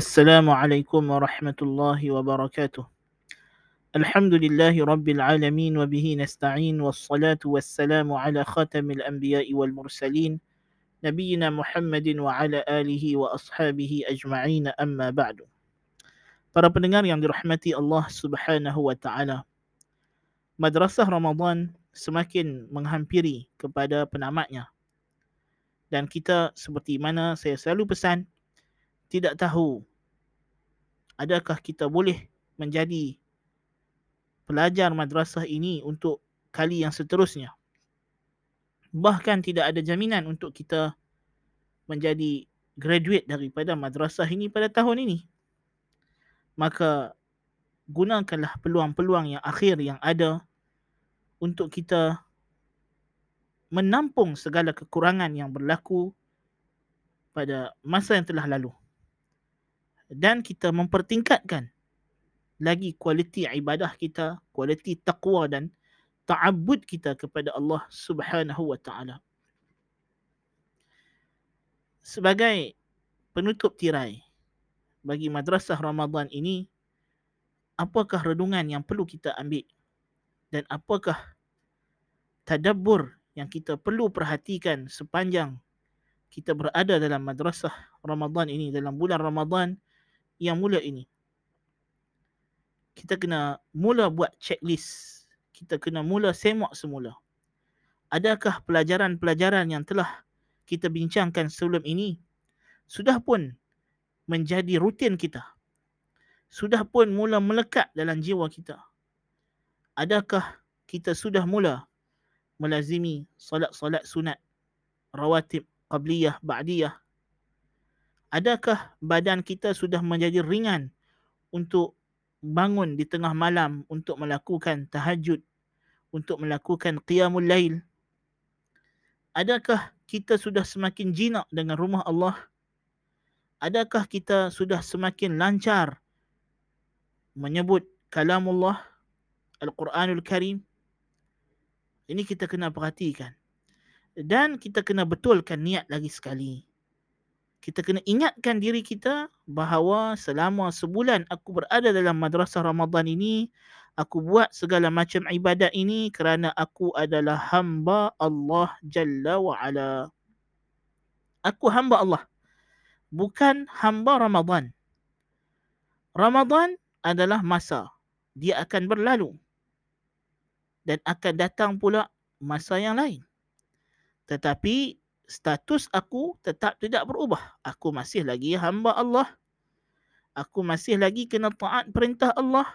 السلام عليكم ورحمة الله وبركاته الحمد لله رب العالمين وبه نستعين والصلاة والسلام على خاتم الأنبياء والمرسلين wa محمد وعلى آله وأصحابه أجمعين أما بعد Para pendengar yang dirahmati Allah subhanahu wa ta'ala Madrasah Ramadan semakin menghampiri kepada penamatnya. Dan kita seperti mana saya selalu pesan tidak tahu adakah kita boleh menjadi pelajar madrasah ini untuk kali yang seterusnya. Bahkan tidak ada jaminan untuk kita menjadi graduate daripada madrasah ini pada tahun ini maka gunakanlah peluang-peluang yang akhir yang ada untuk kita menampung segala kekurangan yang berlaku pada masa yang telah lalu dan kita mempertingkatkan lagi kualiti ibadah kita, kualiti taqwa dan ta'abbud kita kepada Allah Subhanahu wa taala. Sebagai penutup tirai, bagi madrasah Ramadan ini apakah renungan yang perlu kita ambil dan apakah tadabbur yang kita perlu perhatikan sepanjang kita berada dalam madrasah Ramadan ini dalam bulan Ramadan yang mulia ini kita kena mula buat checklist kita kena mula semak semula adakah pelajaran-pelajaran yang telah kita bincangkan sebelum ini sudah pun menjadi rutin kita. Sudah pun mula melekat dalam jiwa kita. Adakah kita sudah mula melazimi solat-solat sunat, rawatib, qabliyah, ba'diyah? Adakah badan kita sudah menjadi ringan untuk bangun di tengah malam untuk melakukan tahajud, untuk melakukan qiyamul lail? Adakah kita sudah semakin jinak dengan rumah Allah adakah kita sudah semakin lancar menyebut kalamullah Al-Quranul Karim? Ini kita kena perhatikan. Dan kita kena betulkan niat lagi sekali. Kita kena ingatkan diri kita bahawa selama sebulan aku berada dalam madrasah Ramadan ini, aku buat segala macam ibadat ini kerana aku adalah hamba Allah Jalla wa'ala. Aku hamba Allah bukan hamba Ramadan. Ramadan adalah masa. Dia akan berlalu. Dan akan datang pula masa yang lain. Tetapi status aku tetap tidak berubah. Aku masih lagi hamba Allah. Aku masih lagi kena taat perintah Allah.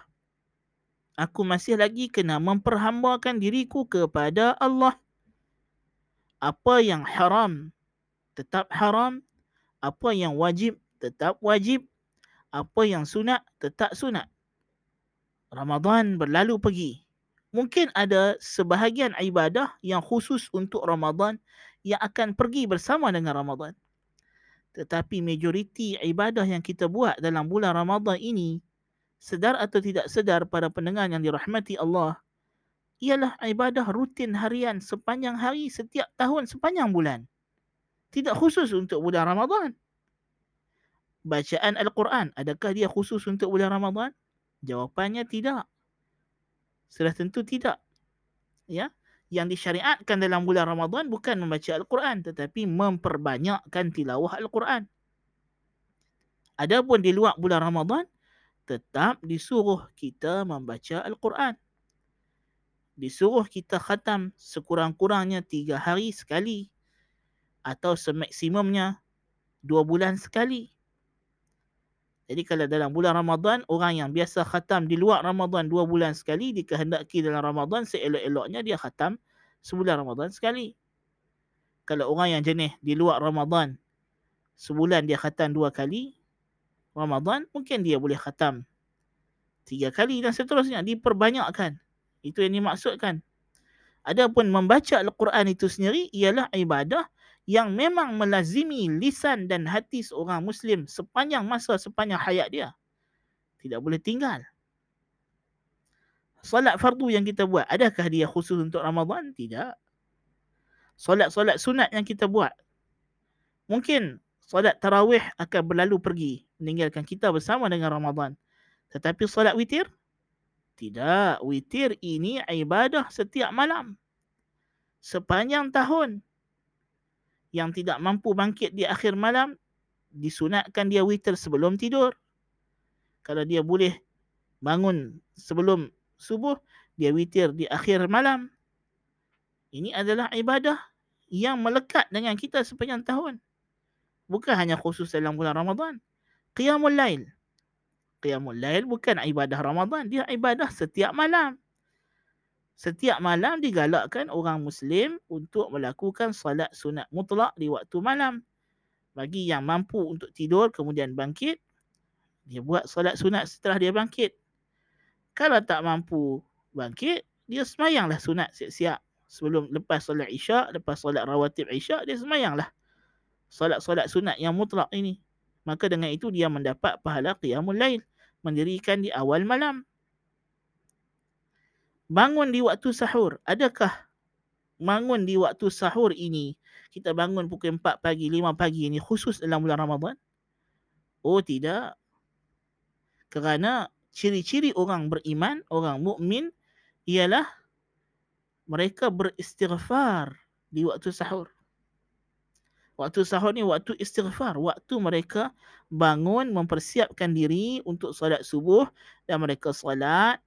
Aku masih lagi kena memperhambakan diriku kepada Allah. Apa yang haram tetap haram apa yang wajib tetap wajib, apa yang sunat tetap sunat. Ramadan berlalu pergi. Mungkin ada sebahagian ibadah yang khusus untuk Ramadan yang akan pergi bersama dengan Ramadan. Tetapi majoriti ibadah yang kita buat dalam bulan Ramadan ini, sedar atau tidak sedar para pendengar yang dirahmati Allah, ialah ibadah rutin harian sepanjang hari setiap tahun sepanjang bulan tidak khusus untuk bulan Ramadan. Bacaan Al-Quran, adakah dia khusus untuk bulan Ramadan? Jawapannya tidak. Sudah tentu tidak. Ya, yang disyariatkan dalam bulan Ramadan bukan membaca Al-Quran tetapi memperbanyakkan tilawah Al-Quran. Adapun di luar bulan Ramadan tetap disuruh kita membaca Al-Quran. Disuruh kita khatam sekurang-kurangnya tiga hari sekali atau semaksimumnya dua bulan sekali. Jadi kalau dalam bulan Ramadan, orang yang biasa khatam di luar Ramadan dua bulan sekali, dikehendaki dalam Ramadan, seelok-eloknya dia khatam sebulan Ramadan sekali. Kalau orang yang jenis di luar Ramadan, sebulan dia khatam dua kali, Ramadan mungkin dia boleh khatam tiga kali dan seterusnya. Diperbanyakkan. Itu yang dimaksudkan. Adapun membaca Al-Quran itu sendiri ialah ibadah yang memang melazimi lisan dan hati seorang Muslim sepanjang masa sepanjang hayat dia. Tidak boleh tinggal. Solat fardu yang kita buat, adakah dia khusus untuk Ramadan? Tidak. Solat-solat sunat yang kita buat. Mungkin solat tarawih akan berlalu pergi meninggalkan kita bersama dengan Ramadan. Tetapi solat witir tidak, witir ini ibadah setiap malam. Sepanjang tahun yang tidak mampu bangkit di akhir malam disunatkan dia witir sebelum tidur. Kalau dia boleh bangun sebelum subuh, dia witir di akhir malam. Ini adalah ibadah yang melekat dengan kita sepanjang tahun bukan hanya khusus dalam bulan Ramadan. Qiyamul Lail. Qiyamul Lail bukan ibadah Ramadan. Dia ibadah setiap malam. Setiap malam digalakkan orang Muslim untuk melakukan salat sunat mutlak di waktu malam. Bagi yang mampu untuk tidur kemudian bangkit, dia buat salat sunat setelah dia bangkit. Kalau tak mampu bangkit, dia semayanglah sunat siap-siap. Sebelum lepas solat isyak, lepas solat rawatib isyak, dia semayanglah solat-solat sunat yang mutlak ini. Maka dengan itu dia mendapat pahala qiyamul lail. Mendirikan di awal malam. Bangun di waktu sahur. Adakah bangun di waktu sahur ini, kita bangun pukul 4 pagi, 5 pagi ini khusus dalam bulan Ramadan? Oh tidak. Kerana ciri-ciri orang beriman, orang mukmin ialah mereka beristighfar di waktu sahur. Waktu sahur ni waktu istighfar. Waktu mereka bangun mempersiapkan diri untuk solat subuh dan mereka solat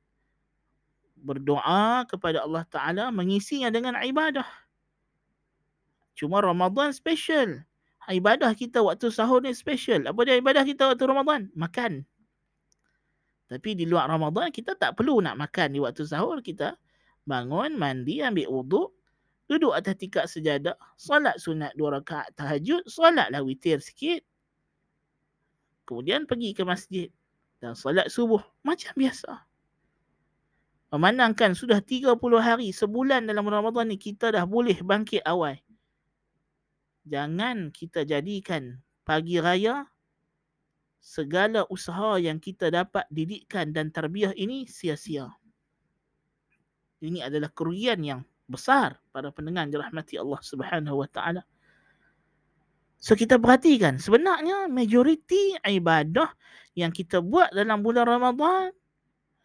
berdoa kepada Allah Ta'ala mengisinya dengan ibadah. Cuma Ramadan special. Ibadah kita waktu sahur ni special. Apa dia ibadah kita waktu Ramadan? Makan. Tapi di luar Ramadan kita tak perlu nak makan di waktu sahur. Kita bangun, mandi, ambil wuduk, duduk atas tikar sejadah, solat sunat dua rakaat tahajud, solatlah witir sikit. Kemudian pergi ke masjid dan solat subuh macam biasa. Memandangkan sudah 30 hari sebulan dalam Ramadan ni kita dah boleh bangkit awal. Jangan kita jadikan pagi raya segala usaha yang kita dapat didikkan dan terbiah ini sia-sia. Ini adalah kerugian yang besar pada pendengar dirahmati Allah Subhanahu wa taala. So kita perhatikan sebenarnya majoriti ibadah yang kita buat dalam bulan Ramadan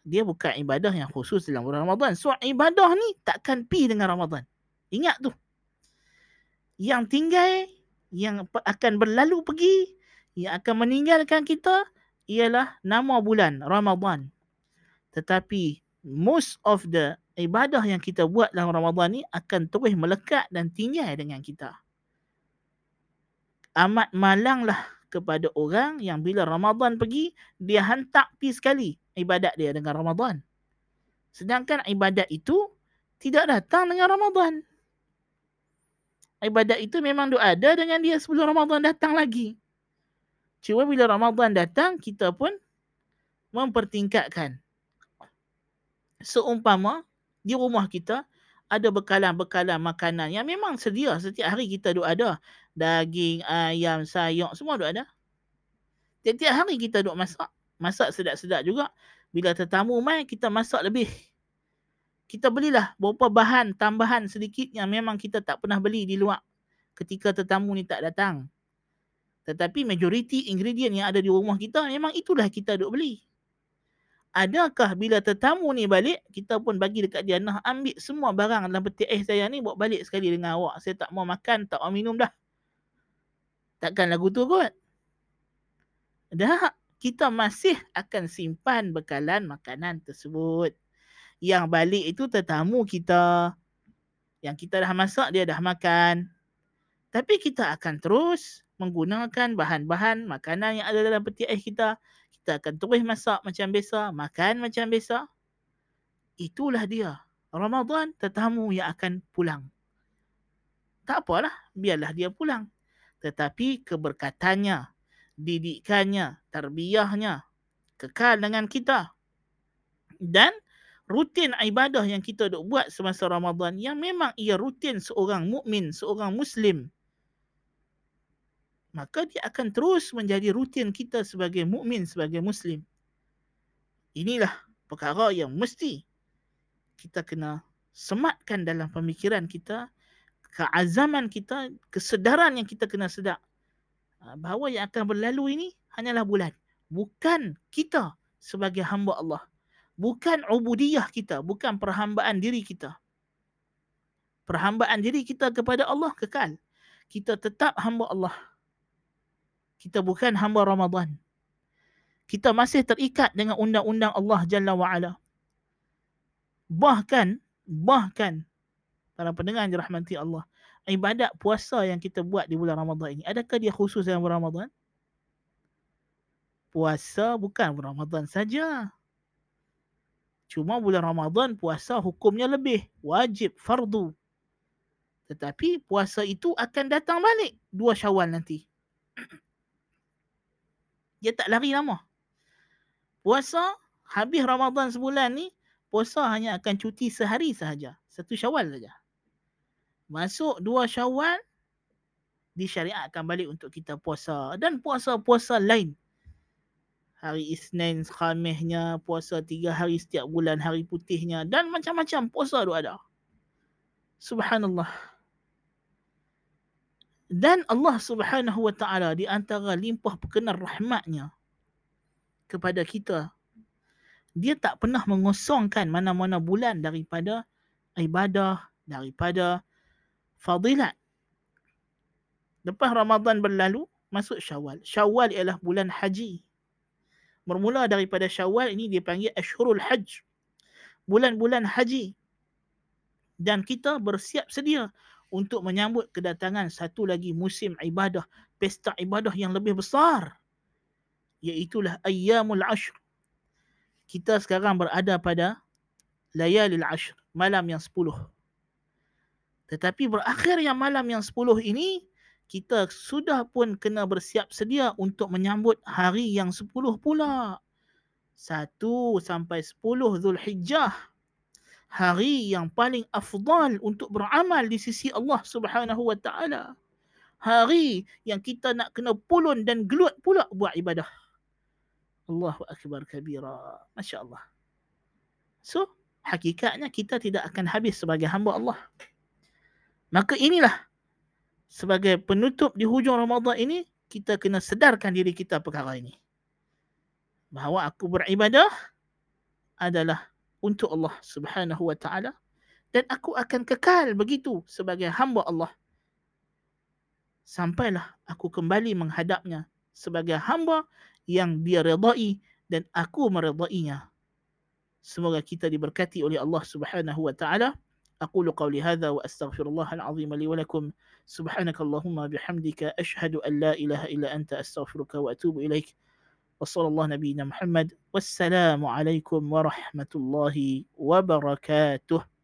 dia bukan ibadah yang khusus dalam bulan Ramadan. So ibadah ni takkan pi dengan Ramadan. Ingat tu. Yang tinggal yang akan berlalu pergi yang akan meninggalkan kita ialah nama bulan Ramadan. Tetapi most of the ibadah yang kita buat dalam Ramadan ni akan terus melekat dan tinggal dengan kita. Amat malanglah kepada orang yang bila Ramadan pergi, dia hantar pi sekali ibadat dia dengan Ramadan. Sedangkan ibadat itu tidak datang dengan Ramadan. Ibadat itu memang dia ada dengan dia sebelum Ramadan datang lagi. Cuma bila Ramadan datang, kita pun mempertingkatkan. Seumpama di rumah kita ada bekalan-bekalan makanan yang memang sedia setiap hari kita duk ada. Daging, ayam, sayur, semua duk ada. Tiap-tiap hari kita duk masak. Masak sedap-sedap juga. Bila tetamu mai, kita masak lebih. Kita belilah beberapa bahan tambahan sedikit yang memang kita tak pernah beli di luar ketika tetamu ni tak datang. Tetapi majoriti ingredient yang ada di rumah kita memang itulah kita duk beli adakah bila tetamu ni balik kita pun bagi dekat dia nah ambil semua barang dalam peti ais saya ni bawa balik sekali dengan awak saya tak mau makan tak mau minum dah takkan lagu tu kot dah kita masih akan simpan bekalan makanan tersebut yang balik itu tetamu kita yang kita dah masak dia dah makan tapi kita akan terus menggunakan bahan-bahan makanan yang ada dalam peti ais kita kita akan terus masak macam biasa, makan macam biasa. Itulah dia. Ramadan tetamu yang akan pulang. Tak apalah, biarlah dia pulang. Tetapi keberkatannya, didikannya, tarbiyahnya kekal dengan kita. Dan rutin ibadah yang kita duk buat semasa Ramadan yang memang ia rutin seorang mukmin, seorang muslim maka dia akan terus menjadi rutin kita sebagai mukmin sebagai muslim. Inilah perkara yang mesti kita kena sematkan dalam pemikiran kita, keazaman kita, kesedaran yang kita kena sedar. Ha, bahawa yang akan berlalu ini hanyalah bulan. Bukan kita sebagai hamba Allah. Bukan ubudiyah kita. Bukan perhambaan diri kita. Perhambaan diri kita kepada Allah kekal. Kita tetap hamba Allah. Kita bukan hamba Ramadan. Kita masih terikat dengan undang-undang Allah Jalla wa'ala. Bahkan, bahkan, para pendengar yang dirahmati Allah, ibadat puasa yang kita buat di bulan Ramadan ini, adakah dia khusus dalam Ramadan? Puasa bukan Ramadan saja. Cuma bulan Ramadan puasa hukumnya lebih. Wajib, fardu. Tetapi puasa itu akan datang balik dua syawal nanti. Dia tak lari lama. Puasa habis Ramadan sebulan ni, puasa hanya akan cuti sehari sahaja. Satu syawal saja. Masuk dua syawal, disyariatkan balik untuk kita puasa. Dan puasa-puasa lain. Hari Isnin, Khamihnya, puasa tiga hari setiap bulan, hari putihnya. Dan macam-macam puasa tu ada. Subhanallah. Dan Allah subhanahu wa ta'ala di antara limpah perkenan rahmatnya kepada kita. Dia tak pernah mengosongkan mana-mana bulan daripada ibadah, daripada fadilat. Lepas Ramadan berlalu, masuk syawal. Syawal ialah bulan haji. Bermula daripada syawal ini dipanggil Ashurul Hajj. Bulan-bulan haji. Dan kita bersiap sedia untuk menyambut kedatangan satu lagi musim ibadah, pesta ibadah yang lebih besar. Iaitulah Ayyamul Ashr. Kita sekarang berada pada Layalil Ashr, malam yang sepuluh. Tetapi berakhir yang malam yang sepuluh ini, kita sudah pun kena bersiap sedia untuk menyambut hari yang sepuluh pula. Satu sampai sepuluh Zulhijjah hari yang paling afdal untuk beramal di sisi Allah Subhanahu wa taala. Hari yang kita nak kena pulun dan gelut pula buat ibadah. Allahu akbar kabira. Masya-Allah. So, hakikatnya kita tidak akan habis sebagai hamba Allah. Maka inilah sebagai penutup di hujung Ramadan ini kita kena sedarkan diri kita perkara ini. Bahawa aku beribadah adalah untuk Allah Subhanahu wa taala dan aku akan kekal begitu sebagai hamba Allah. Sampailah aku kembali menghadapnya sebagai hamba yang dia redai dan aku meredainya. Semoga kita diberkati oleh Allah Subhanahu wa taala أقول قولي هذا وأستغفر الله العظيم لي ولكم. سبحانك اللهم بحمدك أشهد أن لا إله إلا أنت أستغفرك وأتوب إليك. وصلى الله نبينا محمد. والسلام عليكم ورحمة الله وبركاته.